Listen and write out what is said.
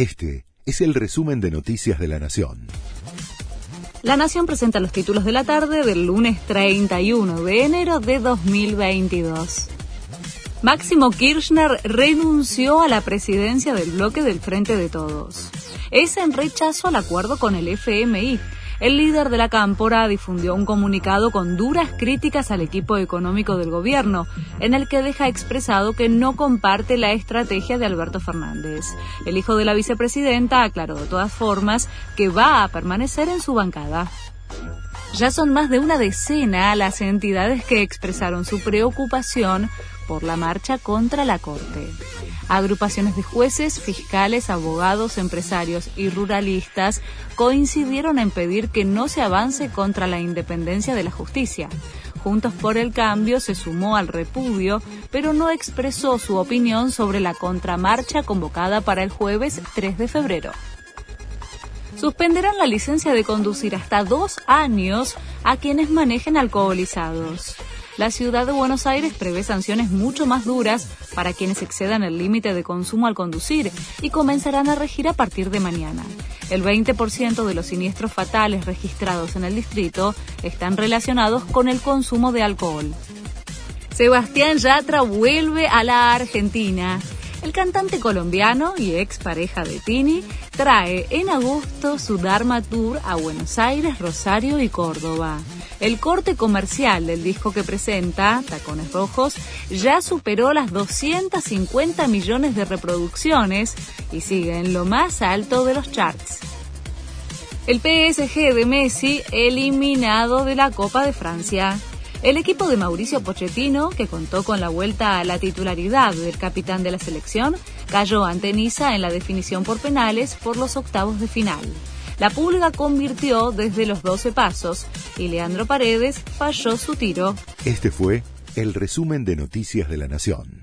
Este es el resumen de Noticias de la Nación. La Nación presenta los títulos de la tarde del lunes 31 de enero de 2022. Máximo Kirchner renunció a la presidencia del bloque del Frente de Todos. Es en rechazo al acuerdo con el FMI el líder de la Cámpora difundió un comunicado con duras críticas al equipo económico del gobierno, en el que deja expresado que no comparte la estrategia de Alberto Fernández. El hijo de la vicepresidenta aclaró de todas formas que va a permanecer en su bancada. Ya son más de una decena las entidades que expresaron su preocupación por la marcha contra la Corte. Agrupaciones de jueces, fiscales, abogados, empresarios y ruralistas coincidieron en pedir que no se avance contra la independencia de la justicia. Juntos por el Cambio se sumó al repudio, pero no expresó su opinión sobre la contramarcha convocada para el jueves 3 de febrero suspenderán la licencia de conducir hasta dos años a quienes manejen alcoholizados la ciudad de Buenos Aires prevé sanciones mucho más duras para quienes excedan el límite de consumo al conducir y comenzarán a regir a partir de mañana. El 20% de los siniestros fatales registrados en el distrito están relacionados con el consumo de alcohol. Sebastián Yatra vuelve a la Argentina. El cantante colombiano y ex pareja de Tini trae en agosto su Dharma Tour a Buenos Aires, Rosario y Córdoba. El corte comercial del disco que presenta, Tacones Rojos, ya superó las 250 millones de reproducciones y sigue en lo más alto de los charts. El PSG de Messi eliminado de la Copa de Francia. El equipo de Mauricio Pochettino, que contó con la vuelta a la titularidad del capitán de la selección, cayó ante Niza en la definición por penales por los octavos de final. La Pulga convirtió desde los 12 pasos y Leandro Paredes falló su tiro. Este fue el resumen de Noticias de la Nación.